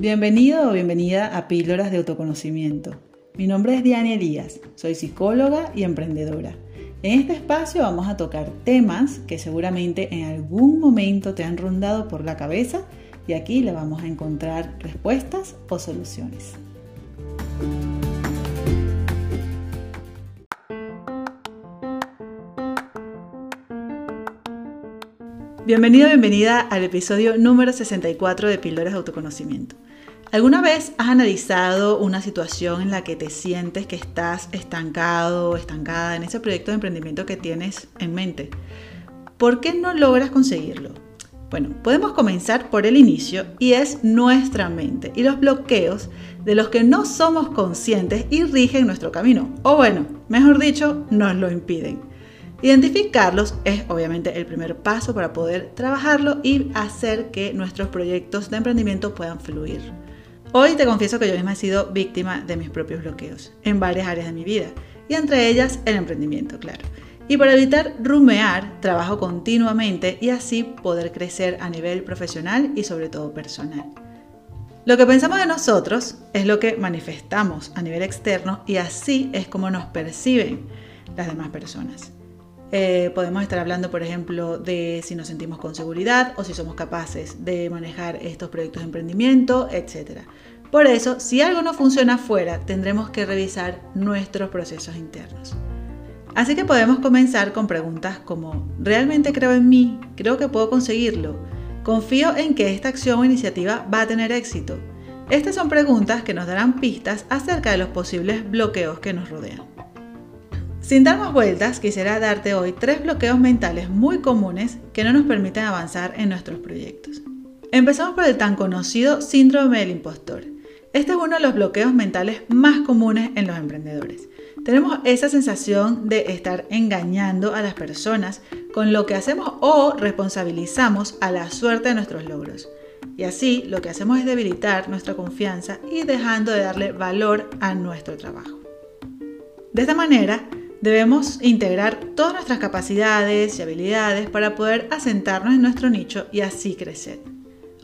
Bienvenido o bienvenida a Píldoras de Autoconocimiento. Mi nombre es Diana Elías, soy psicóloga y emprendedora. En este espacio vamos a tocar temas que seguramente en algún momento te han rondado por la cabeza y aquí le vamos a encontrar respuestas o soluciones. Bienvenido, bienvenida al episodio número 64 de Píldoras de Autoconocimiento. ¿Alguna vez has analizado una situación en la que te sientes que estás estancado estancada en ese proyecto de emprendimiento que tienes en mente? ¿Por qué no logras conseguirlo? Bueno, podemos comenzar por el inicio y es nuestra mente y los bloqueos de los que no somos conscientes y rigen nuestro camino. O bueno, mejor dicho, nos lo impiden. Identificarlos es obviamente el primer paso para poder trabajarlo y hacer que nuestros proyectos de emprendimiento puedan fluir. Hoy te confieso que yo misma he sido víctima de mis propios bloqueos en varias áreas de mi vida y entre ellas el emprendimiento, claro. Y para evitar rumear, trabajo continuamente y así poder crecer a nivel profesional y sobre todo personal. Lo que pensamos de nosotros es lo que manifestamos a nivel externo y así es como nos perciben las demás personas. Eh, podemos estar hablando, por ejemplo, de si nos sentimos con seguridad o si somos capaces de manejar estos proyectos de emprendimiento, etc. Por eso, si algo no funciona afuera, tendremos que revisar nuestros procesos internos. Así que podemos comenzar con preguntas como, ¿realmente creo en mí? ¿Creo que puedo conseguirlo? ¿Confío en que esta acción o iniciativa va a tener éxito? Estas son preguntas que nos darán pistas acerca de los posibles bloqueos que nos rodean. Sin dar más vueltas, quisiera darte hoy tres bloqueos mentales muy comunes que no nos permiten avanzar en nuestros proyectos. Empezamos por el tan conocido síndrome del impostor. Este es uno de los bloqueos mentales más comunes en los emprendedores. Tenemos esa sensación de estar engañando a las personas con lo que hacemos o responsabilizamos a la suerte de nuestros logros. Y así lo que hacemos es debilitar nuestra confianza y dejando de darle valor a nuestro trabajo. De esta manera, Debemos integrar todas nuestras capacidades y habilidades para poder asentarnos en nuestro nicho y así crecer.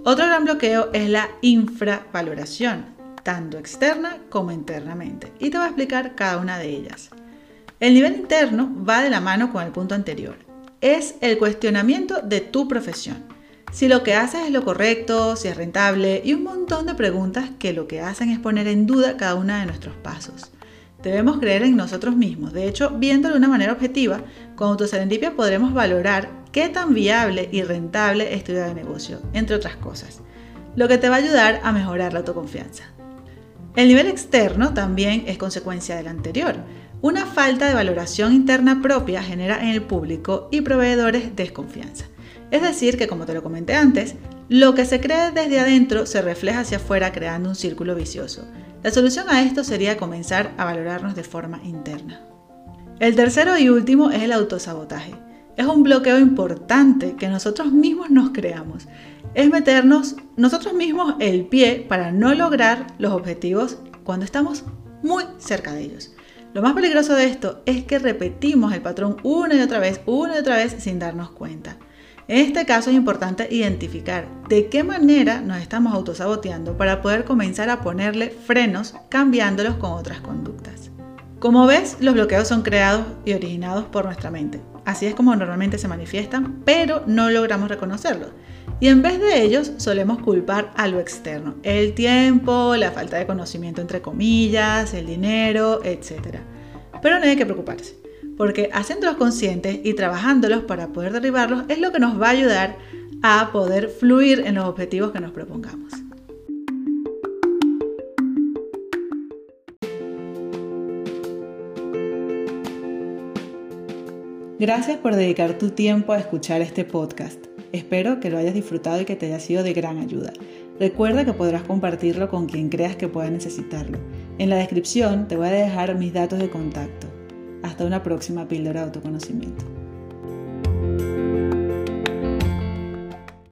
Otro gran bloqueo es la infravaloración, tanto externa como internamente, y te voy a explicar cada una de ellas. El nivel interno va de la mano con el punto anterior. Es el cuestionamiento de tu profesión. Si lo que haces es lo correcto, si es rentable y un montón de preguntas que lo que hacen es poner en duda cada uno de nuestros pasos. Debemos creer en nosotros mismos. De hecho, viéndolo de una manera objetiva, con autoserendipia podremos valorar qué tan viable y rentable es tu idea de negocio, entre otras cosas, lo que te va a ayudar a mejorar la autoconfianza. El nivel externo también es consecuencia del anterior. Una falta de valoración interna propia genera en el público y proveedores desconfianza. Es decir, que como te lo comenté antes, lo que se cree desde adentro se refleja hacia afuera creando un círculo vicioso. La solución a esto sería comenzar a valorarnos de forma interna. El tercero y último es el autosabotaje. Es un bloqueo importante que nosotros mismos nos creamos. Es meternos nosotros mismos el pie para no lograr los objetivos cuando estamos muy cerca de ellos. Lo más peligroso de esto es que repetimos el patrón una y otra vez, una y otra vez sin darnos cuenta. En este caso es importante identificar de qué manera nos estamos autosaboteando para poder comenzar a ponerle frenos cambiándolos con otras conductas. Como ves, los bloqueos son creados y originados por nuestra mente. Así es como normalmente se manifiestan, pero no logramos reconocerlos. Y en vez de ellos solemos culpar a lo externo, el tiempo, la falta de conocimiento entre comillas, el dinero, etc. Pero no hay que preocuparse porque haciéndolos conscientes y trabajándolos para poder derribarlos es lo que nos va a ayudar a poder fluir en los objetivos que nos propongamos. Gracias por dedicar tu tiempo a escuchar este podcast. Espero que lo hayas disfrutado y que te haya sido de gran ayuda. Recuerda que podrás compartirlo con quien creas que pueda necesitarlo. En la descripción te voy a dejar mis datos de contacto. Hasta una próxima píldora de autoconocimiento.